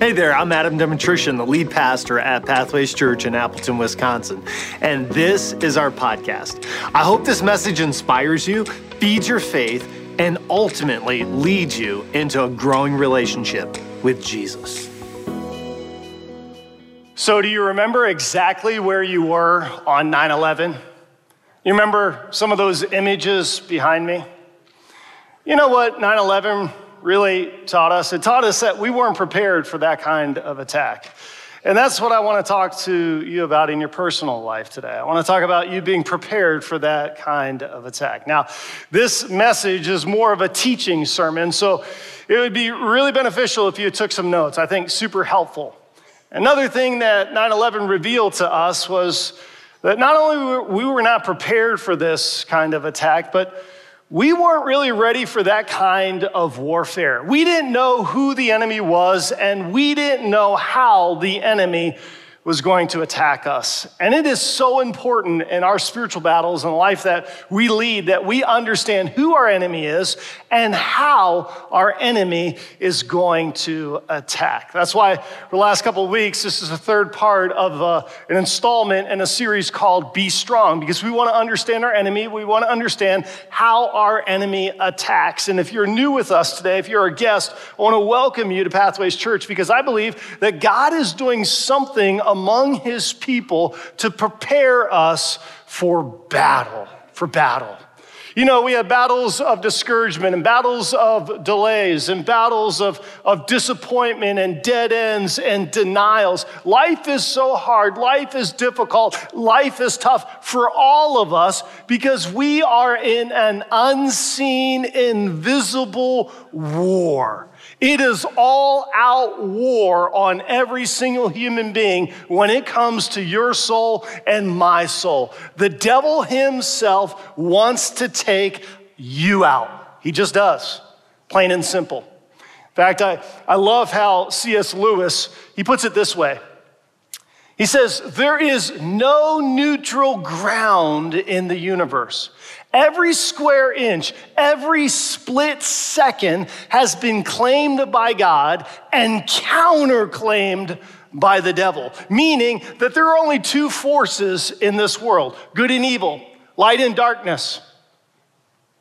Hey there, I'm Adam Demetrician, the lead pastor at Pathways Church in Appleton, Wisconsin, and this is our podcast. I hope this message inspires you, feeds your faith, and ultimately leads you into a growing relationship with Jesus. So, do you remember exactly where you were on 9 11? You remember some of those images behind me? You know what 9 11 really taught us? It taught us that we weren't prepared for that kind of attack. And that's what I want to talk to you about in your personal life today. I want to talk about you being prepared for that kind of attack. Now, this message is more of a teaching sermon, so it would be really beneficial if you took some notes. I think super helpful. Another thing that 9 11 revealed to us was that not only were we were not prepared for this kind of attack, but we weren't really ready for that kind of warfare. We didn't know who the enemy was, and we didn't know how the enemy was going to attack us. And it is so important in our spiritual battles and life that we lead that we understand who our enemy is and how our enemy is going to attack. That's why for the last couple of weeks, this is the third part of uh, an installment in a series called Be Strong, because we want to understand our enemy. We want to understand how our enemy attacks. And if you're new with us today, if you're a guest, I want to welcome you to Pathways Church because I believe that God is doing something among his people to prepare us for battle, for battle. You know, we have battles of discouragement and battles of delays and battles of, of disappointment and dead ends and denials. Life is so hard. Life is difficult. Life is tough for all of us because we are in an unseen, invisible war. It is all out war on every single human being when it comes to your soul and my soul. The devil himself wants to take you out. He just does, plain and simple. In fact, I, I love how C.S. Lewis, he puts it this way. He says, There is no neutral ground in the universe. Every square inch, every split second has been claimed by God and counterclaimed by the devil, meaning that there are only two forces in this world good and evil, light and darkness.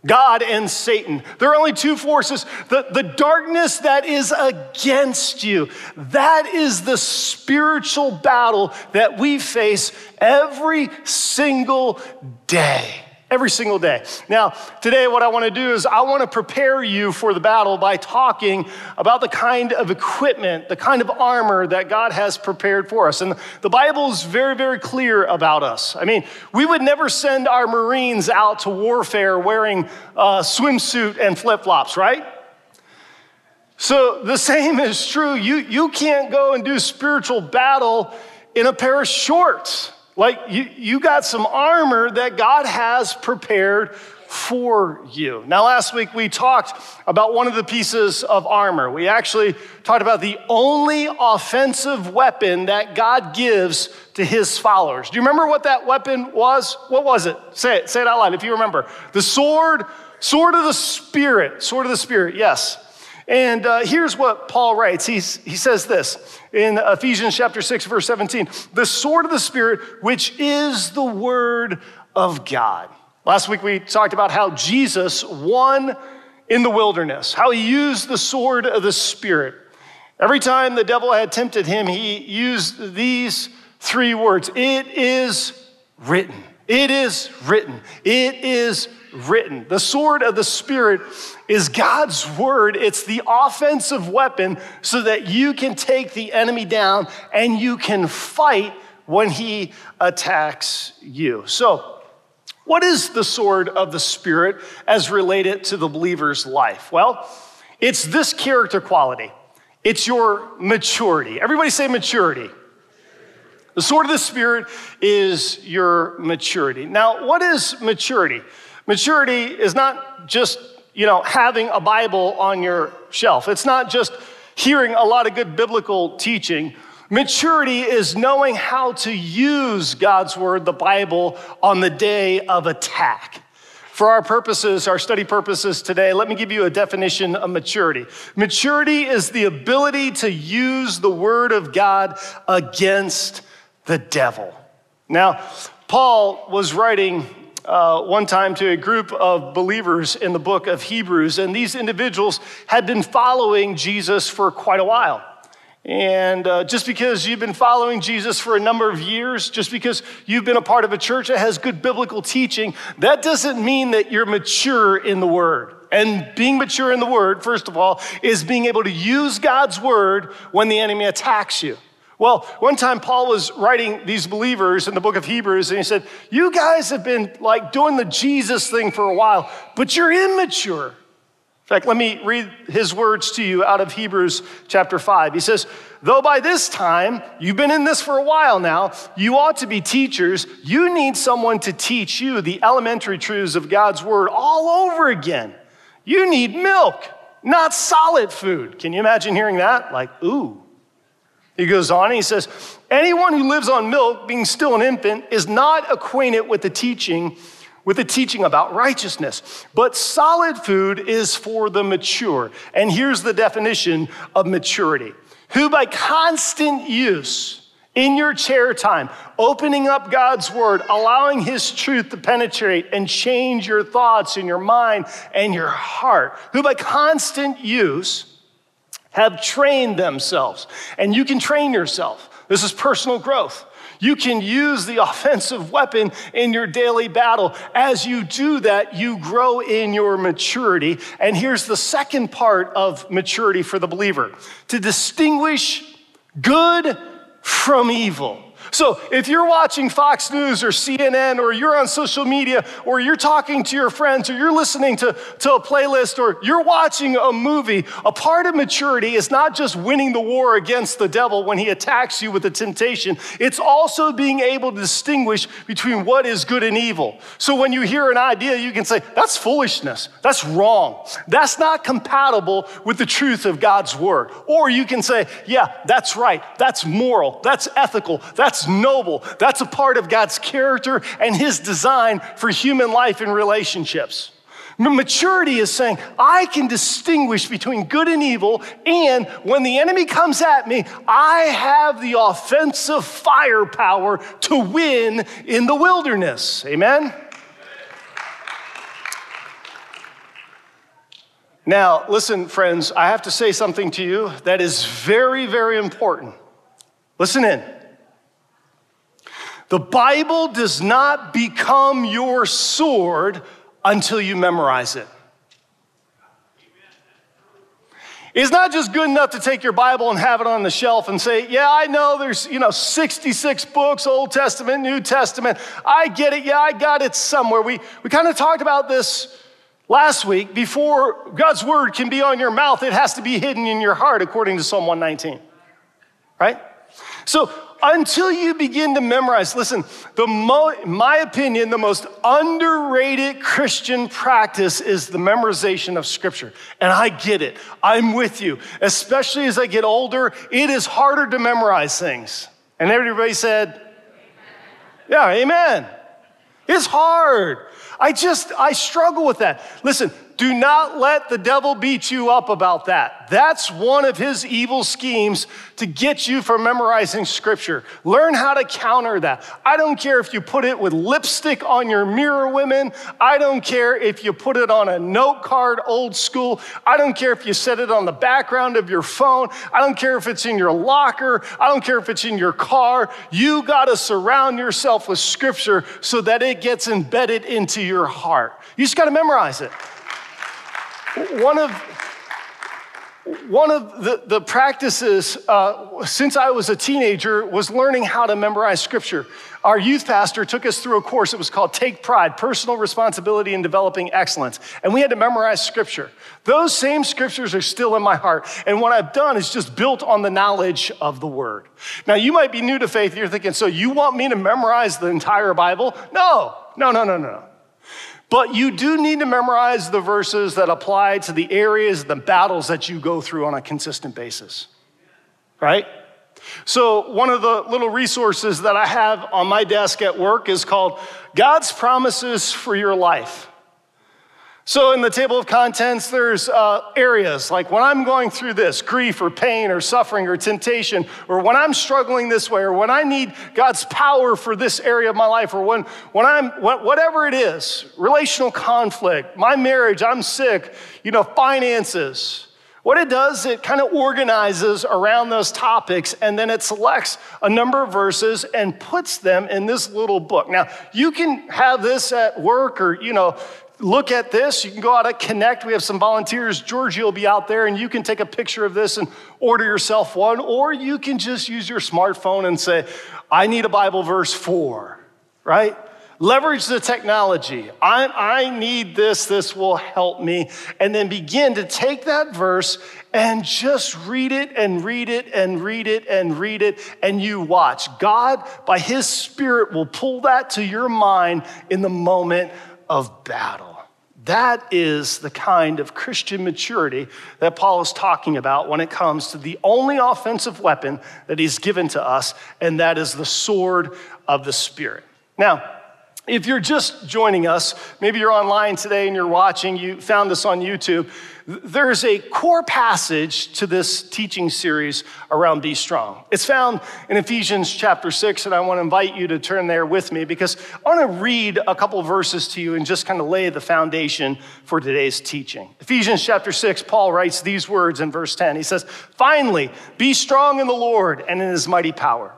God and Satan. There are only two forces. The, the darkness that is against you, that is the spiritual battle that we face every single day every single day. Now, today, what I want to do is I want to prepare you for the battle by talking about the kind of equipment, the kind of armor that God has prepared for us. And the Bible is very, very clear about us. I mean, we would never send our Marines out to warfare wearing a swimsuit and flip flops, right? So the same is true. You, you can't go and do spiritual battle in a pair of shorts. Like you, you got some armor that God has prepared for you. Now, last week we talked about one of the pieces of armor. We actually talked about the only offensive weapon that God gives to his followers. Do you remember what that weapon was? What was it? Say it, say it out loud if you remember. The sword, sword of the Spirit, sword of the Spirit, yes. And uh, here's what Paul writes. He's, he says this in Ephesians chapter 6, verse 17 the sword of the Spirit, which is the word of God. Last week we talked about how Jesus won in the wilderness, how he used the sword of the Spirit. Every time the devil had tempted him, he used these three words It is written. It is written. It is written. The sword of the Spirit is God's word. It's the offensive weapon so that you can take the enemy down and you can fight when he attacks you. So, what is the sword of the Spirit as related to the believer's life? Well, it's this character quality. It's your maturity. Everybody say maturity. The sword of the Spirit is your maturity. Now, what is maturity? Maturity is not just, you know, having a Bible on your shelf. It's not just hearing a lot of good biblical teaching. Maturity is knowing how to use God's word, the Bible, on the day of attack. For our purposes, our study purposes today, let me give you a definition of maturity. Maturity is the ability to use the word of God against the devil. Now, Paul was writing uh, one time to a group of believers in the book of Hebrews, and these individuals had been following Jesus for quite a while. And uh, just because you've been following Jesus for a number of years, just because you've been a part of a church that has good biblical teaching, that doesn't mean that you're mature in the Word. And being mature in the Word, first of all, is being able to use God's Word when the enemy attacks you. Well, one time Paul was writing these believers in the book of Hebrews, and he said, You guys have been like doing the Jesus thing for a while, but you're immature. In fact, let me read his words to you out of Hebrews chapter 5. He says, Though by this time, you've been in this for a while now, you ought to be teachers. You need someone to teach you the elementary truths of God's word all over again. You need milk, not solid food. Can you imagine hearing that? Like, ooh. He goes on and he says, Anyone who lives on milk, being still an infant, is not acquainted with the teaching with the teaching about righteousness. But solid food is for the mature. And here's the definition of maturity who by constant use, in your chair time, opening up God's word, allowing his truth to penetrate and change your thoughts in your mind and your heart, who by constant use have trained themselves. And you can train yourself. This is personal growth. You can use the offensive weapon in your daily battle. As you do that, you grow in your maturity. And here's the second part of maturity for the believer to distinguish good from evil. So if you're watching Fox News or CNN or you're on social media or you're talking to your friends or you're listening to, to a playlist or you're watching a movie, a part of maturity is not just winning the war against the devil when he attacks you with a temptation, it's also being able to distinguish between what is good and evil. So when you hear an idea, you can say, that's foolishness, that's wrong, that's not compatible with the truth of God's word. Or you can say, yeah, that's right, that's moral, that's ethical, that's that's noble. That's a part of God's character and His design for human life and relationships. Maturity is saying, I can distinguish between good and evil, and when the enemy comes at me, I have the offensive firepower to win in the wilderness. Amen? Now, listen, friends, I have to say something to you that is very, very important. Listen in. The Bible does not become your sword until you memorize it. It's not just good enough to take your Bible and have it on the shelf and say, Yeah, I know there's, you know, 66 books, Old Testament, New Testament. I get it. Yeah, I got it somewhere. We, we kind of talked about this last week. Before God's word can be on your mouth, it has to be hidden in your heart, according to Psalm 119. Right? So until you begin to memorize, listen, the mo- my opinion, the most underrated Christian practice is the memorization of scripture. And I get it. I'm with you. Especially as I get older, it is harder to memorize things. And everybody said, Yeah, amen. It's hard. I just, I struggle with that. Listen, do not let the devil beat you up about that. That's one of his evil schemes to get you from memorizing scripture. Learn how to counter that. I don't care if you put it with lipstick on your mirror, women. I don't care if you put it on a note card, old school. I don't care if you set it on the background of your phone. I don't care if it's in your locker. I don't care if it's in your car. You got to surround yourself with scripture so that it gets embedded into your heart. You just got to memorize it. One of, one of the, the practices uh, since I was a teenager was learning how to memorize scripture. Our youth pastor took us through a course, it was called Take Pride Personal Responsibility in Developing Excellence. And we had to memorize scripture. Those same scriptures are still in my heart. And what I've done is just built on the knowledge of the word. Now, you might be new to faith. You're thinking, so you want me to memorize the entire Bible? No, no, no, no, no. But you do need to memorize the verses that apply to the areas, the battles that you go through on a consistent basis, right? So, one of the little resources that I have on my desk at work is called God's Promises for Your Life. So, in the table of contents, there's uh, areas like when I'm going through this grief or pain or suffering or temptation, or when I'm struggling this way, or when I need God's power for this area of my life, or when, when I'm, whatever it is, relational conflict, my marriage, I'm sick, you know, finances. What it does, it kind of organizes around those topics and then it selects a number of verses and puts them in this little book. Now, you can have this at work or, you know, look at this. You can go out and connect. We have some volunteers. Georgie will be out there and you can take a picture of this and order yourself one, or you can just use your smartphone and say, I need a Bible verse for, right? Leverage the technology. I, I need this, this will help me. And then begin to take that verse and just read it and read it and read it and read it. And you watch. God, by His Spirit, will pull that to your mind in the moment of battle. That is the kind of Christian maturity that Paul is talking about when it comes to the only offensive weapon that he's given to us, and that is the sword of the Spirit. Now, if you're just joining us, maybe you're online today and you're watching, you found this on YouTube, there's a core passage to this teaching series around Be Strong. It's found in Ephesians chapter 6, and I want to invite you to turn there with me because I want to read a couple verses to you and just kind of lay the foundation for today's teaching. Ephesians chapter 6, Paul writes these words in verse 10. He says, Finally, be strong in the Lord and in his mighty power.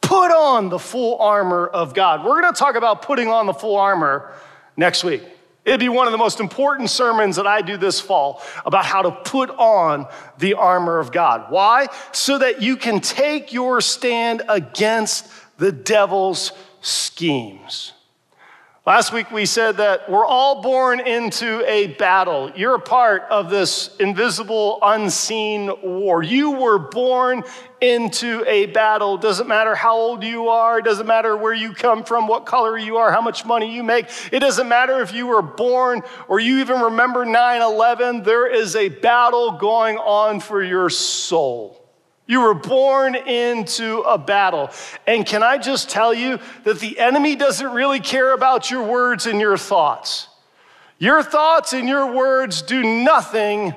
Put on the full armor of God. We're going to talk about putting on the full armor next week. It'd be one of the most important sermons that I do this fall about how to put on the armor of God. Why? So that you can take your stand against the devil's schemes. Last week we said that we're all born into a battle. You're a part of this invisible, unseen war. You were born into a battle. Doesn't matter how old you are, doesn't matter where you come from, what color you are, how much money you make. It doesn't matter if you were born or you even remember 9 11. There is a battle going on for your soul. You were born into a battle. And can I just tell you that the enemy doesn't really care about your words and your thoughts? Your thoughts and your words do nothing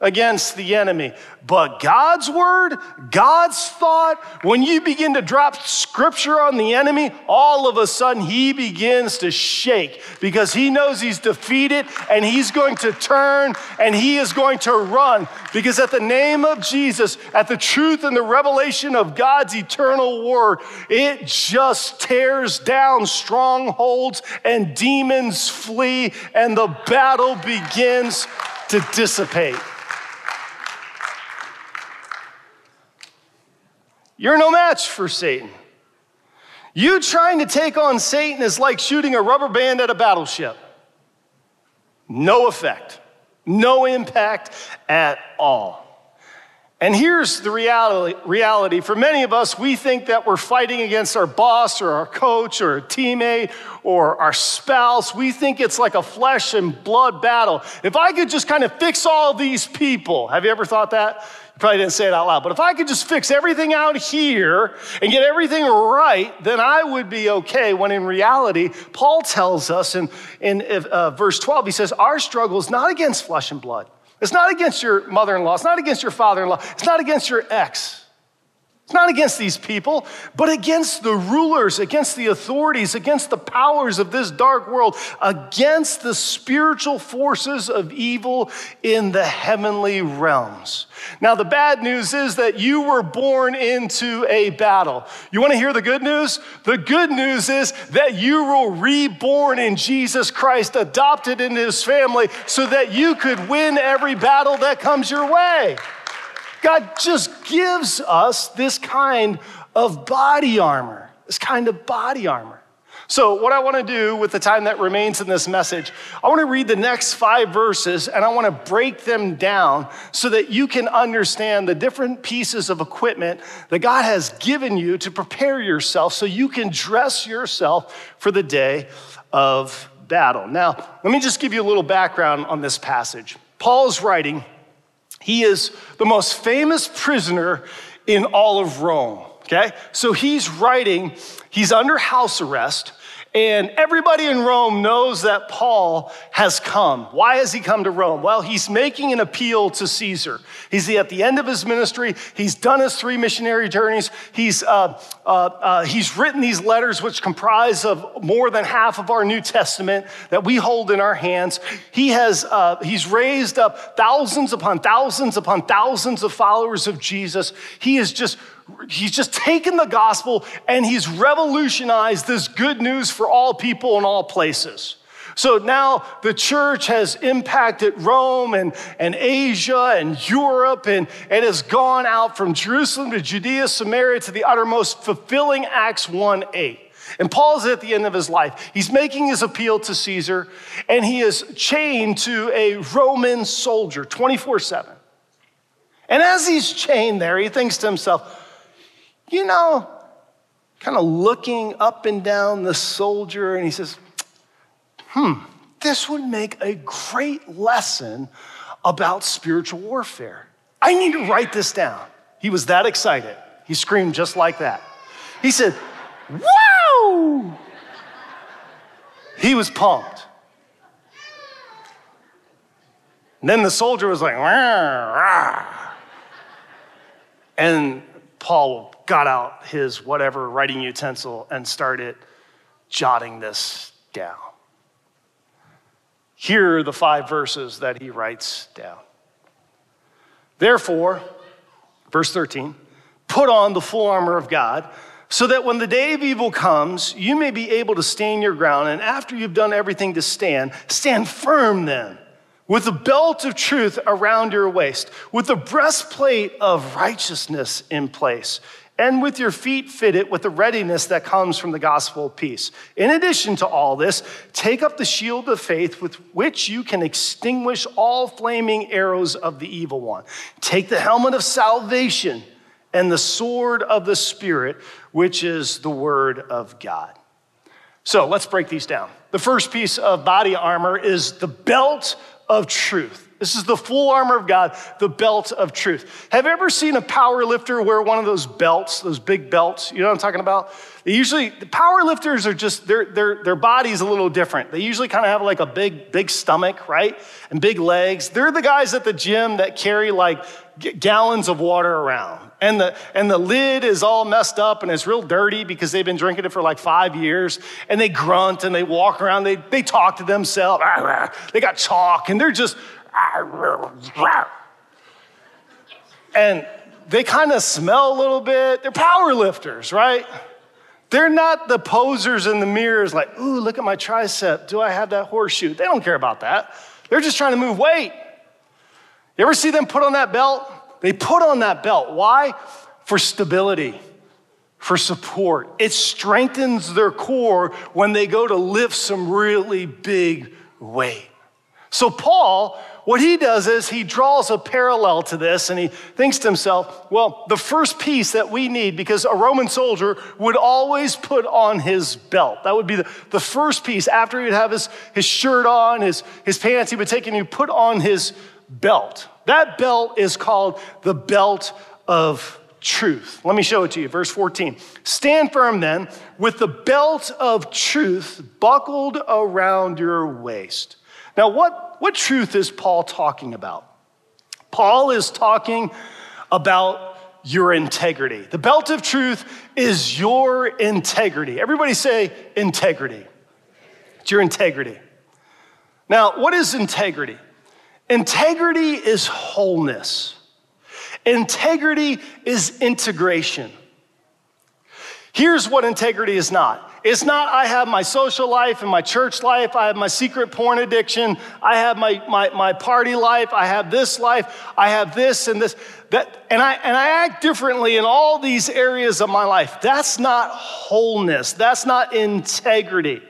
against the enemy. But God's word, God's thought, when you begin to drop scripture on the enemy, all of a sudden he begins to shake because he knows he's defeated and he's going to turn and he is going to run. Because at the name of Jesus, at the truth and the revelation of God's eternal word, it just tears down strongholds and demons flee and the battle begins to dissipate. You're no match for Satan. You trying to take on Satan is like shooting a rubber band at a battleship. No effect, no impact at all. And here's the reality, reality. For many of us, we think that we're fighting against our boss or our coach or a teammate or our spouse. We think it's like a flesh and blood battle. If I could just kind of fix all these people, have you ever thought that? Probably didn't say it out loud, but if I could just fix everything out here and get everything right, then I would be okay. When in reality, Paul tells us in, in uh, verse 12, he says, Our struggle is not against flesh and blood. It's not against your mother in law. It's not against your father in law. It's not against your ex. It's not against these people, but against the rulers, against the authorities, against the powers of this dark world, against the spiritual forces of evil in the heavenly realms. Now, the bad news is that you were born into a battle. You want to hear the good news? The good news is that you were reborn in Jesus Christ, adopted into his family, so that you could win every battle that comes your way. God just gives us this kind of body armor, this kind of body armor. So, what I want to do with the time that remains in this message, I want to read the next five verses and I want to break them down so that you can understand the different pieces of equipment that God has given you to prepare yourself so you can dress yourself for the day of battle. Now, let me just give you a little background on this passage. Paul is writing he is the most famous prisoner in all of Rome. Okay? So he's writing, he's under house arrest, And everybody in Rome knows that Paul has come. Why has he come to Rome? Well, he's making an appeal to Caesar. He's at the end of his ministry. He's done his three missionary journeys. He's, uh, uh, uh, he's written these letters, which comprise of more than half of our New Testament that we hold in our hands. He has, uh, he's raised up thousands upon thousands upon thousands of followers of Jesus. He is just he's just taken the gospel and he's revolutionized this good news for all people in all places. So now the church has impacted Rome and, and Asia and Europe and, and has gone out from Jerusalem to Judea, Samaria to the uttermost, fulfilling Acts 1 8. And Paul's at the end of his life. He's making his appeal to Caesar, and he is chained to a Roman soldier 24 7. And as he's chained there, he thinks to himself, you know, kind of looking up and down the soldier, and he says, hmm, this would make a great lesson about spiritual warfare. I need to write this down. He was that excited. He screamed just like that. He said, Wow! He was pumped. And then the soldier was like, rah, and Paul got out his whatever writing utensil and started jotting this down. Here are the five verses that he writes down. Therefore, verse 13, put on the full armor of God so that when the day of evil comes, you may be able to stand your ground. And after you've done everything to stand, stand firm then with the belt of truth around your waist, with the breastplate of righteousness in place, and with your feet fitted with the readiness that comes from the gospel of peace. In addition to all this, take up the shield of faith with which you can extinguish all flaming arrows of the evil one. Take the helmet of salvation and the sword of the Spirit, which is the word of God. So let's break these down. The first piece of body armor is the belt of truth. This is the full armor of God, the belt of truth. Have you ever seen a power lifter wear one of those belts, those big belts? You know what I'm talking about? They usually, the power lifters are just, their, their, their body's a little different. They usually kind of have like a big, big stomach, right? And big legs. They're the guys at the gym that carry like gallons of water around. And the, and the lid is all messed up and it's real dirty because they've been drinking it for like five years. And they grunt and they walk around, they, they talk to themselves. They got chalk and they're just, and they kind of smell a little bit. They're power lifters, right? They're not the posers in the mirrors like, ooh, look at my tricep. Do I have that horseshoe? They don't care about that. They're just trying to move weight. You ever see them put on that belt? They put on that belt. Why? For stability, for support. It strengthens their core when they go to lift some really big weight. So, Paul what he does is he draws a parallel to this and he thinks to himself, well, the first piece that we need, because a Roman soldier would always put on his belt. That would be the, the first piece. After he would have his, his shirt on, his, his pants, he would take and he put on his belt. That belt is called the belt of truth. Let me show it to you. Verse 14. Stand firm then with the belt of truth buckled around your waist. Now, what what truth is Paul talking about? Paul is talking about your integrity. The belt of truth is your integrity. Everybody say integrity. It's your integrity. Now, what is integrity? Integrity is wholeness. Integrity is integration. Here's what integrity is not it's not, I have my social life and my church life, I have my secret porn addiction, I have my, my, my party life, I have this life, I have this and this. That, and, I, and I act differently in all these areas of my life. That's not wholeness, that's not integrity.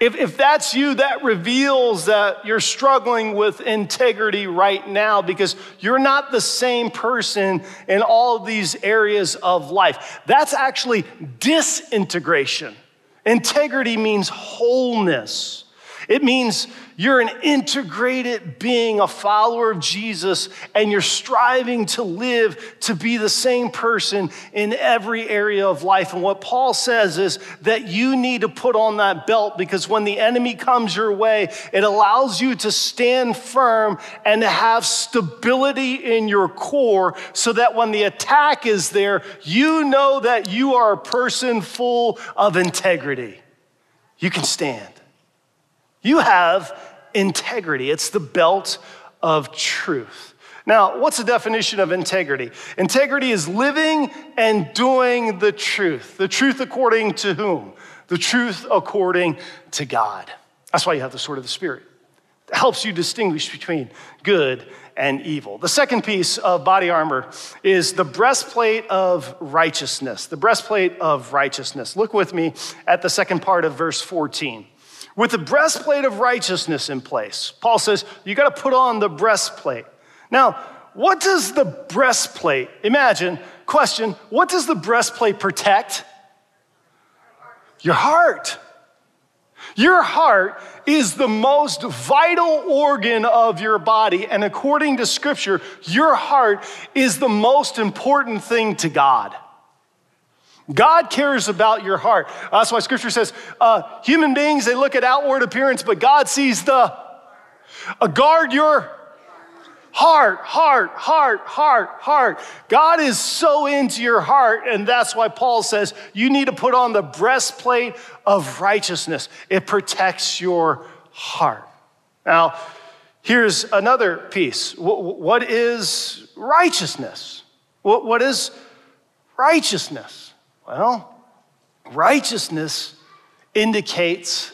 If, if that's you, that reveals that you're struggling with integrity right now because you're not the same person in all these areas of life. That's actually disintegration. Integrity means wholeness. It means you're an integrated being, a follower of Jesus, and you're striving to live to be the same person in every area of life. And what Paul says is that you need to put on that belt because when the enemy comes your way, it allows you to stand firm and to have stability in your core so that when the attack is there, you know that you are a person full of integrity. You can stand. You have integrity, it's the belt of truth. Now, what's the definition of integrity? Integrity is living and doing the truth. The truth according to whom? The truth according to God. That's why you have the sword of the Spirit. It helps you distinguish between good and evil. The second piece of body armor is the breastplate of righteousness. The breastplate of righteousness. Look with me at the second part of verse 14 with the breastplate of righteousness in place. Paul says, you got to put on the breastplate. Now, what does the breastplate, imagine, question, what does the breastplate protect? Your heart. Your heart is the most vital organ of your body. And according to scripture, your heart is the most important thing to God. God cares about your heart. That's why scripture says uh, human beings, they look at outward appearance, but God sees the. Uh, guard your heart, heart, heart, heart, heart. God is so into your heart, and that's why Paul says you need to put on the breastplate of righteousness. It protects your heart. Now, here's another piece. What is righteousness? What is righteousness? Well, righteousness indicates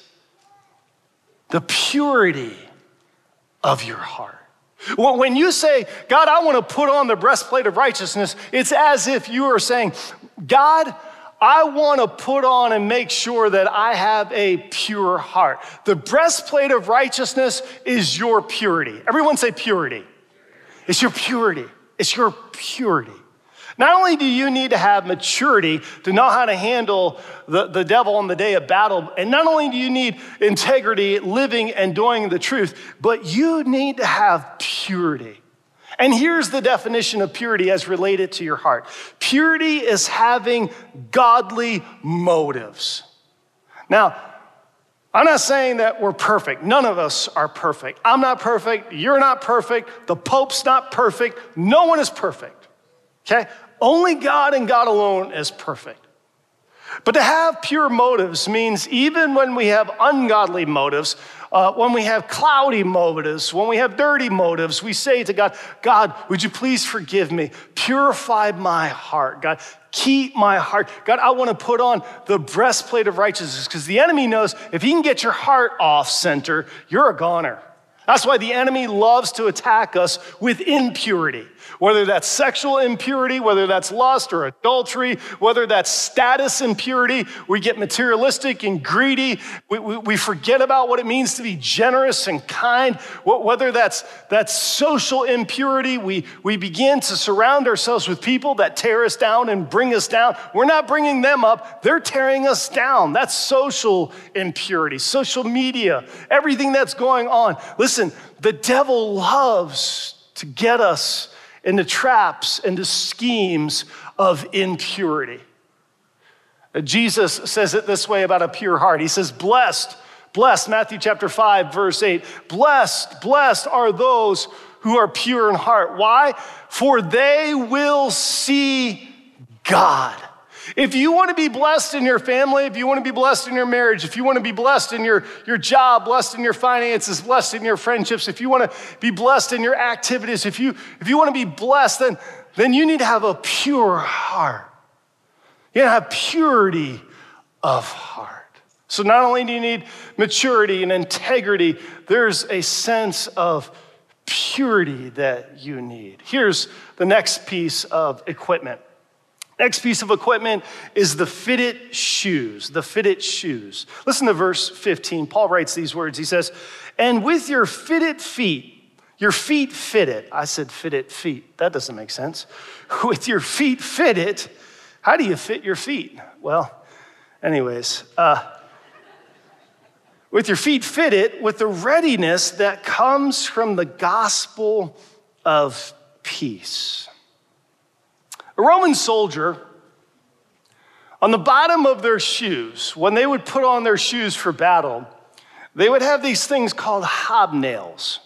the purity of your heart. Well, when you say, God, I want to put on the breastplate of righteousness, it's as if you are saying, God, I want to put on and make sure that I have a pure heart. The breastplate of righteousness is your purity. Everyone say purity. It's your purity. It's your purity. Not only do you need to have maturity to know how to handle the, the devil on the day of battle, and not only do you need integrity, living and doing the truth, but you need to have purity. And here's the definition of purity as related to your heart purity is having godly motives. Now, I'm not saying that we're perfect. None of us are perfect. I'm not perfect. You're not perfect. The Pope's not perfect. No one is perfect. Okay? Only God and God alone is perfect. But to have pure motives means even when we have ungodly motives, uh, when we have cloudy motives, when we have dirty motives, we say to God, God, would you please forgive me? Purify my heart. God, keep my heart. God, I want to put on the breastplate of righteousness because the enemy knows if he can get your heart off center, you're a goner. That's why the enemy loves to attack us with impurity. Whether that's sexual impurity, whether that's lust or adultery, whether that's status impurity, we get materialistic and greedy. We, we, we forget about what it means to be generous and kind. Whether that's, that's social impurity, we, we begin to surround ourselves with people that tear us down and bring us down. We're not bringing them up, they're tearing us down. That's social impurity, social media, everything that's going on. Listen, the devil loves to get us into traps, into schemes of impurity. Uh, Jesus says it this way about a pure heart. He says, Blessed, blessed, Matthew chapter 5, verse 8, blessed, blessed are those who are pure in heart. Why? For they will see God. If you want to be blessed in your family, if you want to be blessed in your marriage, if you want to be blessed in your, your job, blessed in your finances, blessed in your friendships, if you want to be blessed in your activities, if you, if you want to be blessed, then, then you need to have a pure heart. You need to have purity of heart. So not only do you need maturity and integrity, there's a sense of purity that you need. Here's the next piece of equipment Next piece of equipment is the fitted shoes, the fitted shoes. Listen to verse 15. Paul writes these words. He says, And with your fitted feet, your feet fitted. I said fitted feet. That doesn't make sense. With your feet fitted, how do you fit your feet? Well, anyways, uh, with your feet fitted with the readiness that comes from the gospel of peace. A Roman soldier, on the bottom of their shoes, when they would put on their shoes for battle, they would have these things called hobnails.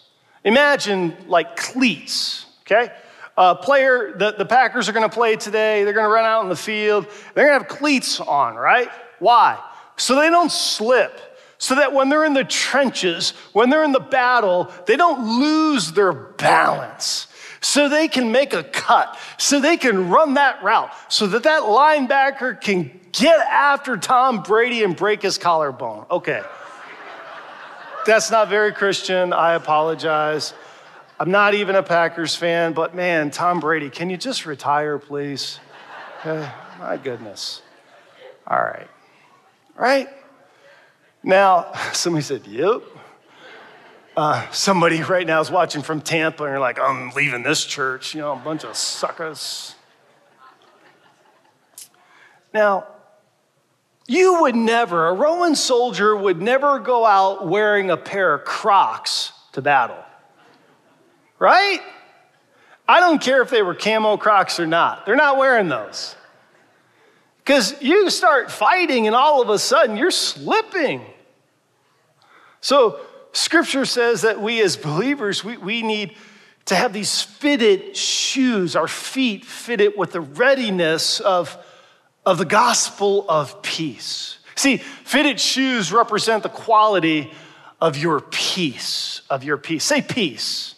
Imagine like cleats, okay? A player, the, the Packers are gonna play today, they're gonna run out in the field, they're gonna have cleats on, right? Why? So they don't slip so that when they're in the trenches, when they're in the battle, they don't lose their balance. So they can make a cut, so they can run that route, so that that linebacker can get after Tom Brady and break his collarbone. Okay. That's not very Christian. I apologize. I'm not even a Packers fan, but man, Tom Brady, can you just retire, please? Okay. My goodness. All right. Right? Now, somebody said, Yep. Uh, somebody right now is watching from Tampa and you're like, I'm leaving this church, you know, a bunch of suckers. Now, you would never, a Roman soldier would never go out wearing a pair of Crocs to battle, right? I don't care if they were camo Crocs or not, they're not wearing those. Because you start fighting and all of a sudden you're slipping. So, scripture says that we as believers, we, we need to have these fitted shoes, our feet fitted with the readiness of, of the gospel of peace. See, fitted shoes represent the quality of your peace, of your peace. Say peace.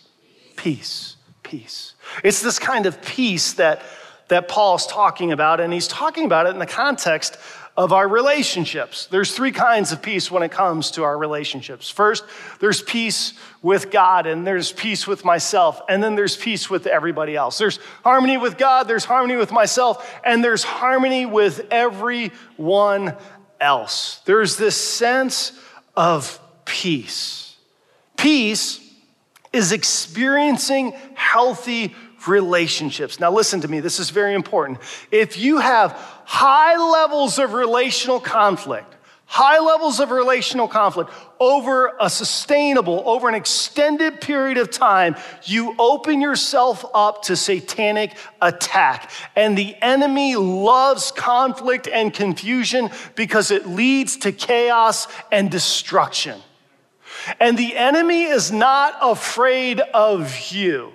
Peace. Peace. It's this kind of peace that, that Paul's talking about, and he's talking about it in the context of our relationships. There's three kinds of peace when it comes to our relationships. First, there's peace with God, and there's peace with myself, and then there's peace with everybody else. There's harmony with God, there's harmony with myself, and there's harmony with everyone else. There's this sense of peace. Peace is experiencing healthy relationships. Now, listen to me, this is very important. If you have high levels of relational conflict, high levels of relational conflict over a sustainable, over an extended period of time, you open yourself up to satanic attack. And the enemy loves conflict and confusion because it leads to chaos and destruction. And the enemy is not afraid of you.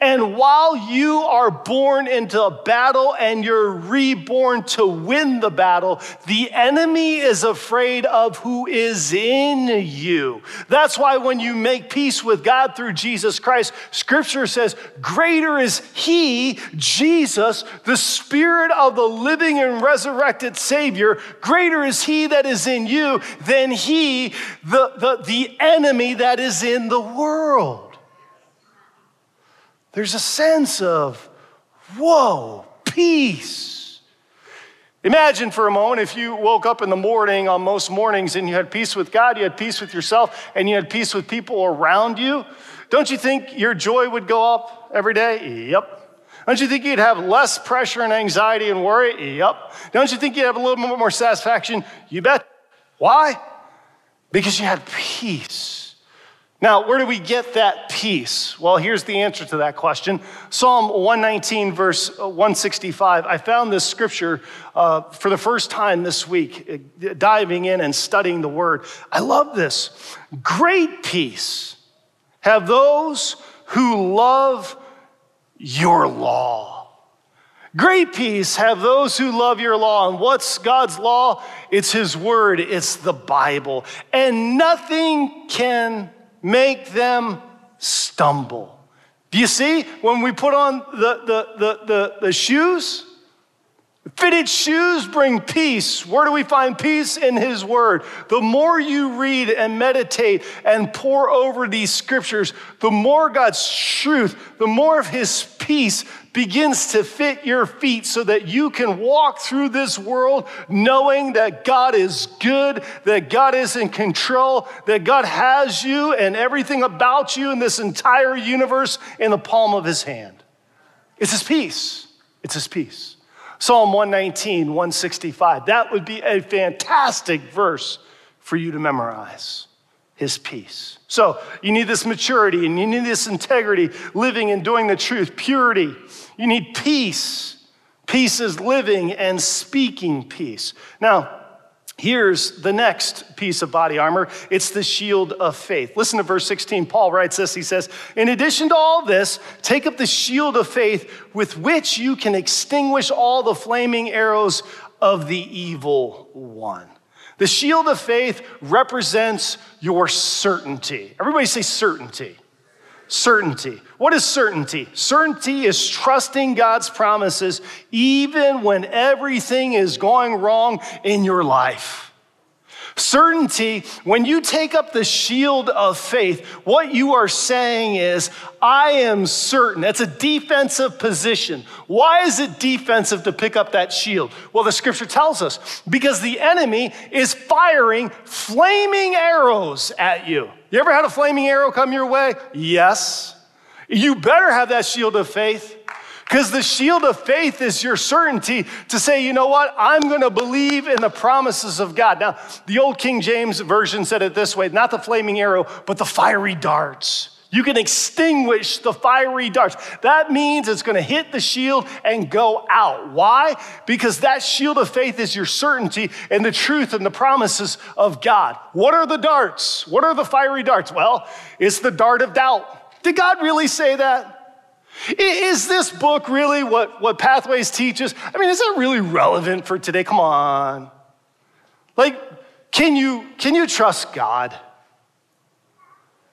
And while you are born into a battle and you're reborn to win the battle, the enemy is afraid of who is in you. That's why when you make peace with God through Jesus Christ, scripture says, Greater is He, Jesus, the Spirit of the living and resurrected Savior. Greater is He that is in you than He, the, the, the enemy that is in the world there's a sense of, whoa, peace. Imagine for a moment if you woke up in the morning on most mornings and you had peace with God, you had peace with yourself, and you had peace with people around you. Don't you think your joy would go up every day? Yep. Don't you think you'd have less pressure and anxiety and worry? Yep. Don't you think you'd have a little bit more satisfaction? You bet. Why? Because you had peace. Now, where do we get that peace? Well, here's the answer to that question Psalm 119, verse 165. I found this scripture uh, for the first time this week, uh, diving in and studying the word. I love this. Great peace have those who love your law. Great peace have those who love your law. And what's God's law? It's His word, it's the Bible. And nothing can make them stumble. Do you see when we put on the, the, the, the, the shoes? Fitted shoes bring peace. Where do we find peace? In His Word. The more you read and meditate and pour over these scriptures, the more God's truth, the more of His peace begins to fit your feet so that you can walk through this world knowing that God is good, that God is in control, that God has you and everything about you in this entire universe in the palm of his hand. It's his peace. It's his peace. Psalm 119, 165. That would be a fantastic verse for you to memorize. His peace. So you need this maturity and you need this integrity, living and doing the truth, purity. You need peace. Peace is living and speaking peace. Now, Here's the next piece of body armor it's the shield of faith. Listen to verse 16. Paul writes this He says, In addition to all this, take up the shield of faith with which you can extinguish all the flaming arrows of the evil one. The shield of faith represents your certainty. Everybody say certainty. Certainty. What is certainty? Certainty is trusting God's promises even when everything is going wrong in your life. Certainty, when you take up the shield of faith, what you are saying is, I am certain. That's a defensive position. Why is it defensive to pick up that shield? Well, the scripture tells us because the enemy is firing flaming arrows at you. You ever had a flaming arrow come your way? Yes. You better have that shield of faith. Because the shield of faith is your certainty to say, you know what, I'm going to believe in the promises of God. Now, the old King James Version said it this way not the flaming arrow, but the fiery darts. You can extinguish the fiery darts. That means it's going to hit the shield and go out. Why? Because that shield of faith is your certainty and the truth and the promises of God. What are the darts? What are the fiery darts? Well, it's the dart of doubt. Did God really say that? Is this book really what, what Pathways teaches? I mean, is that really relevant for today? Come on. Like, can you, can you trust God?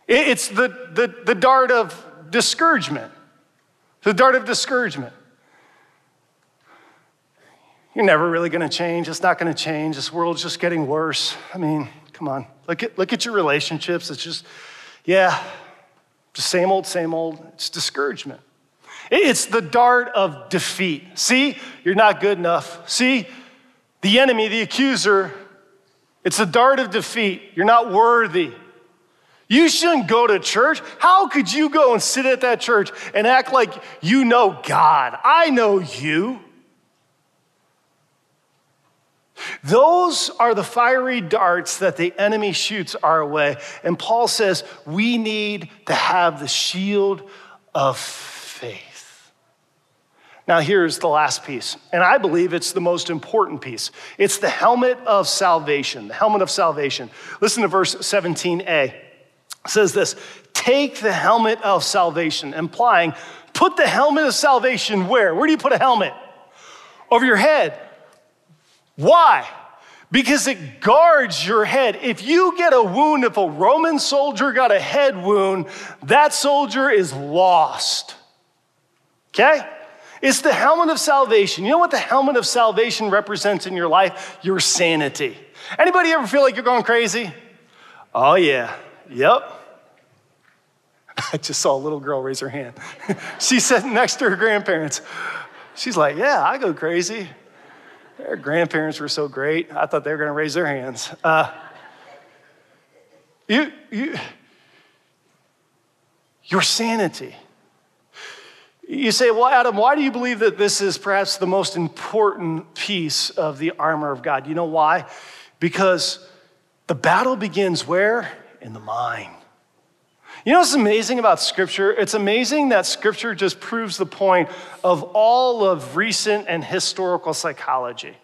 It's the, the, the dart of discouragement. The dart of discouragement. You're never really going to change. It's not going to change. This world's just getting worse. I mean, come on. Look at, look at your relationships. It's just, yeah, just same old, same old. It's discouragement. It's the dart of defeat. See, you're not good enough. See, the enemy, the accuser, it's the dart of defeat. You're not worthy. You shouldn't go to church. How could you go and sit at that church and act like you know God? I know you. Those are the fiery darts that the enemy shoots our way. And Paul says we need to have the shield of faith. Now, here's the last piece, and I believe it's the most important piece. It's the helmet of salvation, the helmet of salvation. Listen to verse 17a. It says this Take the helmet of salvation, implying put the helmet of salvation where? Where do you put a helmet? Over your head. Why? Because it guards your head. If you get a wound, if a Roman soldier got a head wound, that soldier is lost. Okay? It's the helmet of salvation. You know what the helmet of salvation represents in your life? Your sanity. Anybody ever feel like you're going crazy? Oh, yeah. Yep. I just saw a little girl raise her hand. She's sitting next to her grandparents. She's like, Yeah, I go crazy. Their grandparents were so great. I thought they were going to raise their hands. Uh, you, you, your sanity. You say, well, Adam, why do you believe that this is perhaps the most important piece of the armor of God? You know why? Because the battle begins where? In the mind. You know what's amazing about Scripture? It's amazing that Scripture just proves the point of all of recent and historical psychology.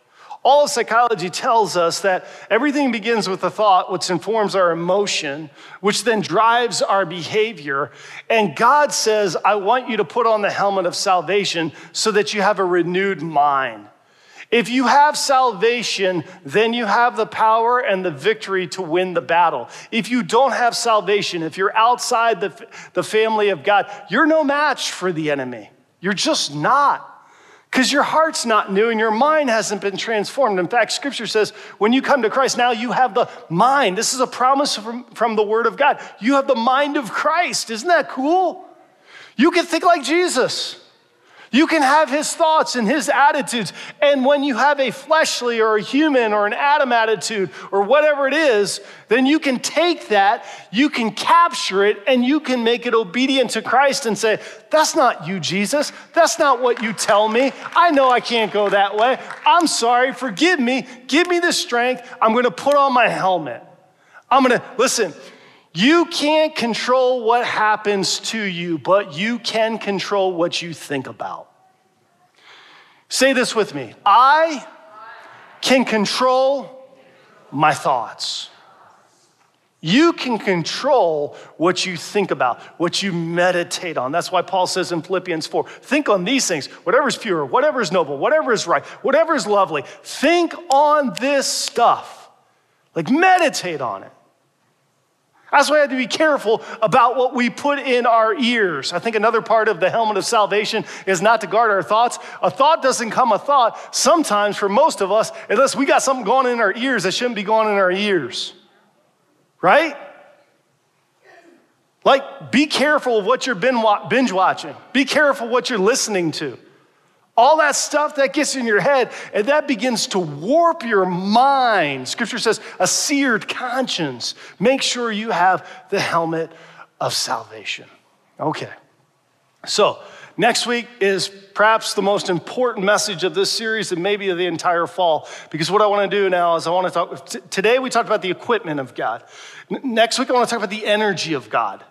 All of psychology tells us that everything begins with a thought, which informs our emotion, which then drives our behavior. And God says, I want you to put on the helmet of salvation so that you have a renewed mind. If you have salvation, then you have the power and the victory to win the battle. If you don't have salvation, if you're outside the, the family of God, you're no match for the enemy. You're just not. Because your heart's not new and your mind hasn't been transformed. In fact, scripture says when you come to Christ, now you have the mind. This is a promise from, from the Word of God. You have the mind of Christ. Isn't that cool? You can think like Jesus. You can have his thoughts and his attitudes. And when you have a fleshly or a human or an Adam attitude or whatever it is, then you can take that, you can capture it, and you can make it obedient to Christ and say, That's not you, Jesus. That's not what you tell me. I know I can't go that way. I'm sorry. Forgive me. Give me the strength. I'm going to put on my helmet. I'm going to, listen, You can't control what happens to you, but you can control what you think about. Say this with me I can control my thoughts. You can control what you think about, what you meditate on. That's why Paul says in Philippians 4 think on these things, whatever is pure, whatever is noble, whatever is right, whatever is lovely. Think on this stuff. Like meditate on it. That's why we have to be careful about what we put in our ears. I think another part of the helmet of salvation is not to guard our thoughts. A thought doesn't come a thought sometimes for most of us unless we got something going in our ears that shouldn't be going in our ears. Right? Like, be careful of what you're binge watching. Be careful what you're listening to. All that stuff that gets in your head and that begins to warp your mind. Scripture says, a seared conscience. Make sure you have the helmet of salvation. Okay. So, next week is perhaps the most important message of this series and maybe of the entire fall. Because what I want to do now is I want to talk. T- today we talked about the equipment of God. N- next week I want to talk about the energy of God.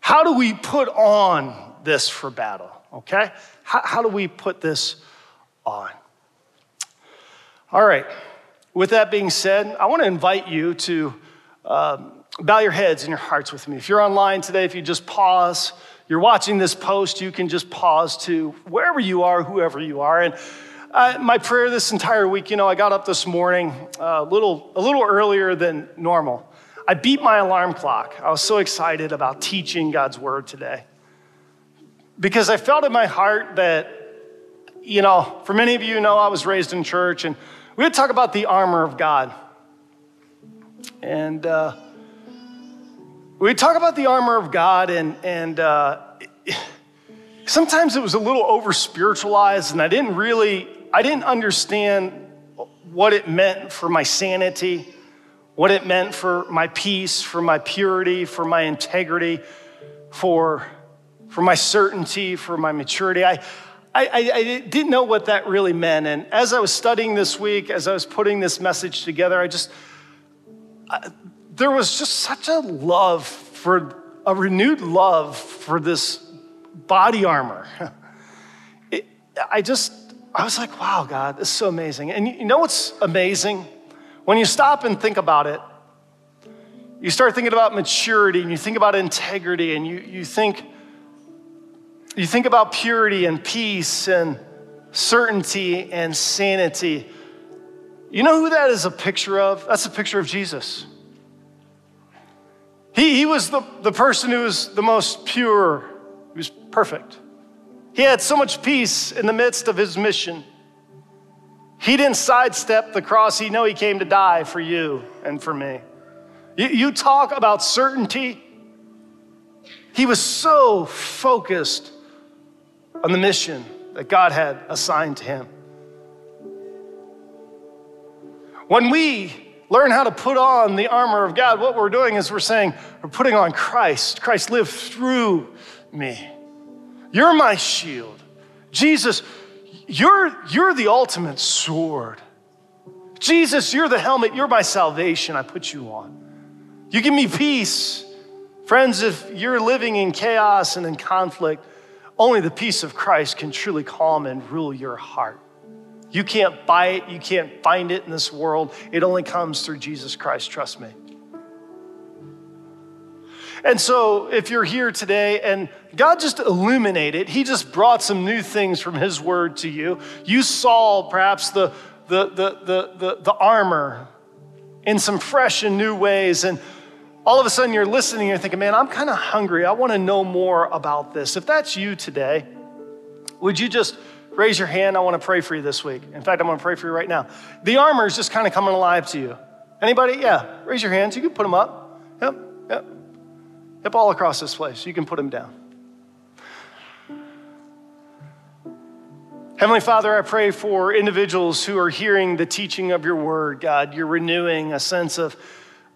How do we put on this for battle? Okay? How, how do we put this on? All right. With that being said, I want to invite you to um, bow your heads and your hearts with me. If you're online today, if you just pause, you're watching this post, you can just pause to wherever you are, whoever you are. And uh, my prayer this entire week, you know, I got up this morning uh, a little, a little earlier than normal. I beat my alarm clock. I was so excited about teaching God's word today because I felt in my heart that, you know, for many of you know, I was raised in church and we would talk about the armor of God. And uh, we'd talk about the armor of God, and, and uh, sometimes it was a little over spiritualized, and I didn't really, I didn't understand what it meant for my sanity, what it meant for my peace, for my purity, for my integrity, for for my certainty, for my maturity. I, I, I, didn't know what that really meant. And as I was studying this week, as I was putting this message together, I just, I, there was just such a love for, a renewed love for this body armor. It, I just, I was like, wow, God, this is so amazing. And you know what's amazing? When you stop and think about it, you start thinking about maturity and you think about integrity and you, you think, you think about purity and peace and certainty and sanity. You know who that is a picture of? That's a picture of Jesus. He, he was the, the person who was the most pure, he was perfect. He had so much peace in the midst of his mission. He didn't sidestep the cross. He knew he came to die for you and for me. You, you talk about certainty. He was so focused on the mission that God had assigned to him. When we learn how to put on the armor of God, what we're doing is we're saying, we're putting on Christ. Christ lived through me. You're my shield. Jesus, you're, you're the ultimate sword. Jesus, you're the helmet. You're my salvation. I put you on. You give me peace. Friends, if you're living in chaos and in conflict, only the peace of Christ can truly calm and rule your heart. You can't buy it, you can't find it in this world. It only comes through Jesus Christ, trust me. And so, if you're here today and God just illuminated, He just brought some new things from His word to you. You saw perhaps the, the, the, the, the, the armor in some fresh and new ways. And all of a sudden you're listening and you're thinking, man, I'm kind of hungry. I want to know more about this. If that's you today, would you just raise your hand? I want to pray for you this week. In fact, I'm going to pray for you right now. The armor is just kind of coming alive to you. Anybody? Yeah, raise your hands. You can put them up. Yep, yep. Yep, all across this place. You can put them down. Heavenly Father, I pray for individuals who are hearing the teaching of your word, God. You're renewing a sense of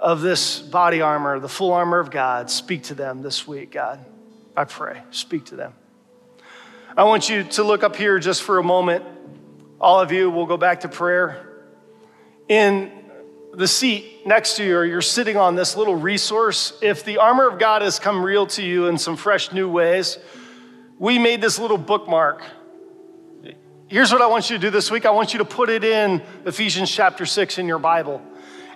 of this body armor, the full armor of God, speak to them this week, God. I pray. Speak to them. I want you to look up here just for a moment. All of you will go back to prayer. In the seat next to you or you're sitting on this little resource, if the armor of God has come real to you in some fresh new ways, we made this little bookmark. Here's what I want you to do this week I want you to put it in Ephesians chapter 6 in your Bible.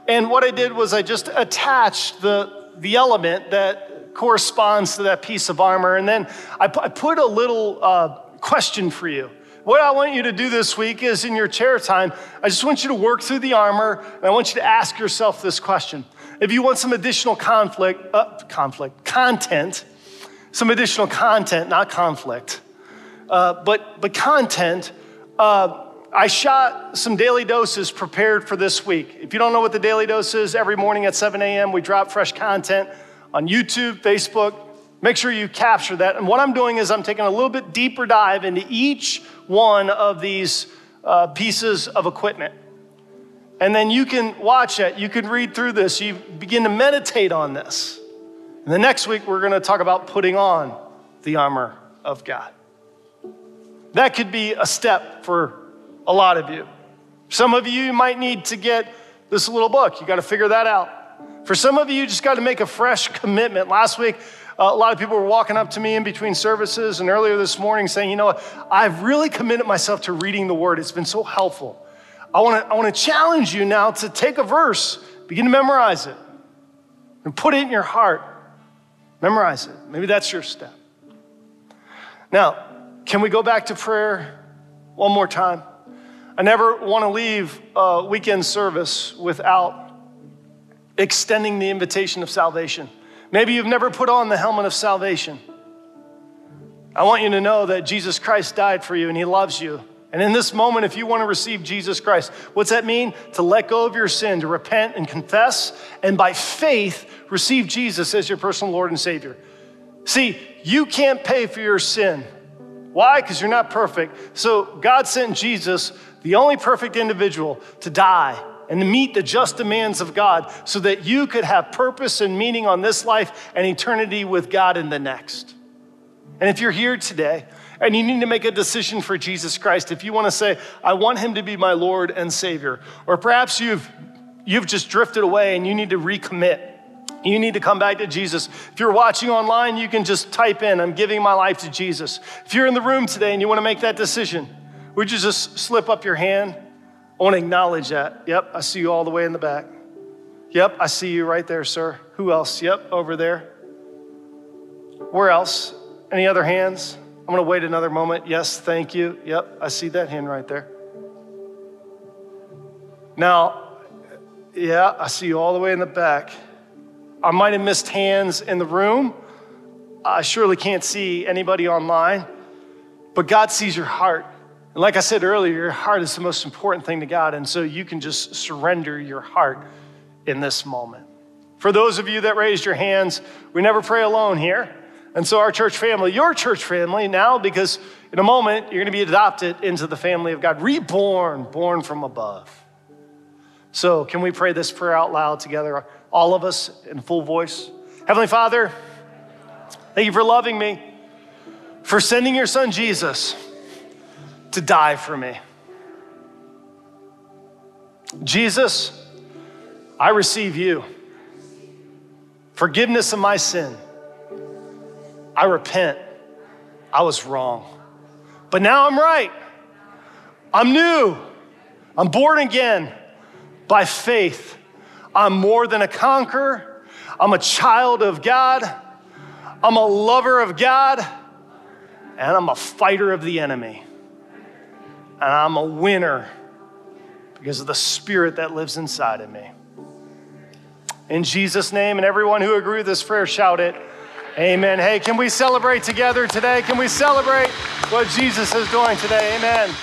And what I did was I just attached the, the element that corresponds to that piece of armor. And then I, I put a little uh, question for you. What I want you to do this week is in your chair time, I just want you to work through the armor and I want you to ask yourself this question. If you want some additional conflict, uh, conflict, content, some additional content, not conflict, uh, but, but content, uh, I shot some daily doses prepared for this week. If you don't know what the daily dose is, every morning at 7 a.m., we drop fresh content on YouTube, Facebook. Make sure you capture that. And what I'm doing is I'm taking a little bit deeper dive into each one of these uh, pieces of equipment. And then you can watch it, you can read through this, you begin to meditate on this. And the next week, we're going to talk about putting on the armor of God. That could be a step for a lot of you. Some of you might need to get this little book. You got to figure that out. For some of you, you just got to make a fresh commitment. Last week, uh, a lot of people were walking up to me in between services and earlier this morning saying, you know what, I've really committed myself to reading the word. It's been so helpful. I want to I want to challenge you now to take a verse, begin to memorize it, and put it in your heart. Memorize it. Maybe that's your step. Now, can we go back to prayer one more time? I never want to leave a weekend service without extending the invitation of salvation. Maybe you've never put on the helmet of salvation. I want you to know that Jesus Christ died for you and he loves you. And in this moment, if you want to receive Jesus Christ, what's that mean? To let go of your sin, to repent and confess, and by faith, receive Jesus as your personal Lord and Savior. See, you can't pay for your sin. Why? Because you're not perfect. So God sent Jesus, the only perfect individual, to die and to meet the just demands of God so that you could have purpose and meaning on this life and eternity with God in the next. And if you're here today and you need to make a decision for Jesus Christ, if you want to say, I want him to be my Lord and Savior, or perhaps you've, you've just drifted away and you need to recommit. You need to come back to Jesus. If you're watching online, you can just type in, I'm giving my life to Jesus. If you're in the room today and you want to make that decision, would you just slip up your hand? I want to acknowledge that. Yep, I see you all the way in the back. Yep, I see you right there, sir. Who else? Yep, over there. Where else? Any other hands? I'm going to wait another moment. Yes, thank you. Yep, I see that hand right there. Now, yeah, I see you all the way in the back. I might have missed hands in the room. I surely can't see anybody online, but God sees your heart. And like I said earlier, your heart is the most important thing to God. And so you can just surrender your heart in this moment. For those of you that raised your hands, we never pray alone here. And so, our church family, your church family now, because in a moment you're going to be adopted into the family of God, reborn, born from above. So, can we pray this prayer out loud together, all of us in full voice? Heavenly Father, thank you for loving me, for sending your son Jesus to die for me. Jesus, I receive you. Forgiveness of my sin. I repent. I was wrong. But now I'm right. I'm new. I'm born again by faith. I'm more than a conqueror. I'm a child of God. I'm a lover of God. And I'm a fighter of the enemy and I'm a winner because of the spirit that lives inside of me. In Jesus' name, and everyone who agree with this prayer, shout it. Amen. Hey, can we celebrate together today? Can we celebrate what Jesus is doing today? Amen.